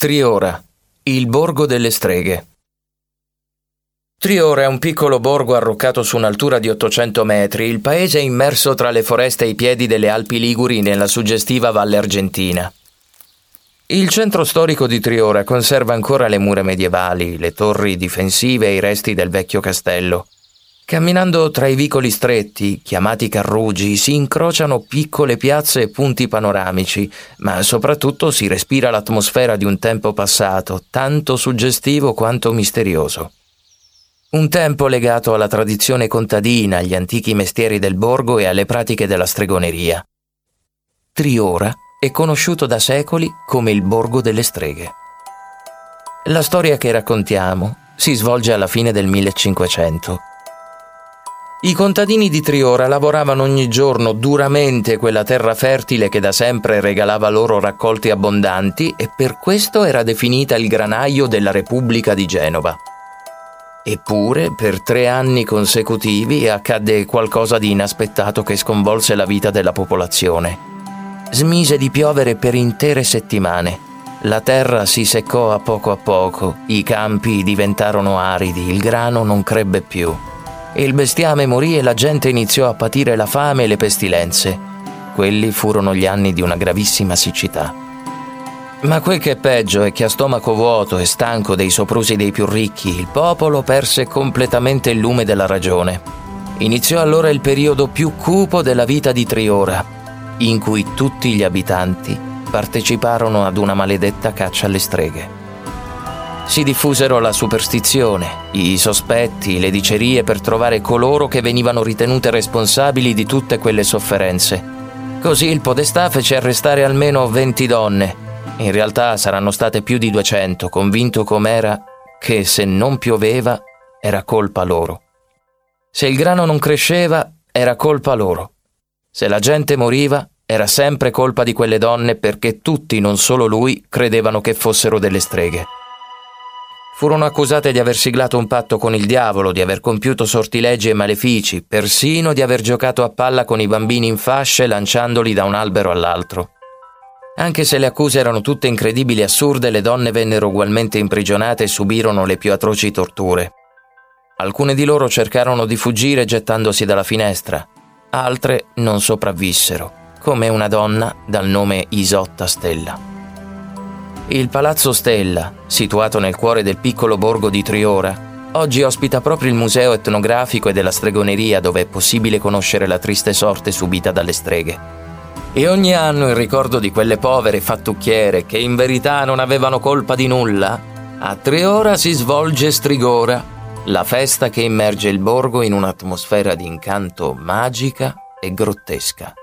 Triora, il borgo delle streghe. Triora è un piccolo borgo arroccato su un'altura di 800 metri. Il paese è immerso tra le foreste ai piedi delle Alpi Liguri nella suggestiva Valle Argentina. Il centro storico di Triora conserva ancora le mura medievali, le torri difensive e i resti del vecchio castello. Camminando tra i vicoli stretti, chiamati carrugi, si incrociano piccole piazze e punti panoramici, ma soprattutto si respira l'atmosfera di un tempo passato, tanto suggestivo quanto misterioso. Un tempo legato alla tradizione contadina, agli antichi mestieri del borgo e alle pratiche della stregoneria. Triora è conosciuto da secoli come il borgo delle streghe. La storia che raccontiamo si svolge alla fine del 1500 i contadini di Triora lavoravano ogni giorno duramente quella terra fertile che da sempre regalava loro raccolti abbondanti e per questo era definita il granaio della Repubblica di Genova. Eppure, per tre anni consecutivi accadde qualcosa di inaspettato che sconvolse la vita della popolazione. Smise di piovere per intere settimane. La terra si seccò a poco a poco, i campi diventarono aridi, il grano non crebbe più. Il bestiame morì e la gente iniziò a patire la fame e le pestilenze. Quelli furono gli anni di una gravissima siccità. Ma quel che è peggio è che a stomaco vuoto e stanco dei soprusi dei più ricchi, il popolo perse completamente il lume della ragione. Iniziò allora il periodo più cupo della vita di Triora, in cui tutti gli abitanti parteciparono ad una maledetta caccia alle streghe si diffusero la superstizione, i sospetti, le dicerie per trovare coloro che venivano ritenute responsabili di tutte quelle sofferenze. Così il podestà fece arrestare almeno 20 donne. In realtà saranno state più di 200, convinto com'era che se non pioveva era colpa loro. Se il grano non cresceva era colpa loro. Se la gente moriva era sempre colpa di quelle donne perché tutti, non solo lui, credevano che fossero delle streghe. Furono accusate di aver siglato un patto con il diavolo, di aver compiuto sortilegi e malefici, persino di aver giocato a palla con i bambini in fasce lanciandoli da un albero all'altro. Anche se le accuse erano tutte incredibili e assurde, le donne vennero ugualmente imprigionate e subirono le più atroci torture. Alcune di loro cercarono di fuggire gettandosi dalla finestra, altre non sopravvissero, come una donna dal nome Isotta Stella. Il Palazzo Stella, situato nel cuore del piccolo borgo di Triora, oggi ospita proprio il museo etnografico e della stregoneria dove è possibile conoscere la triste sorte subita dalle streghe. E ogni anno in ricordo di quelle povere fattucchiere che in verità non avevano colpa di nulla, a Triora si svolge Strigora, la festa che immerge il borgo in un'atmosfera di incanto magica e grottesca.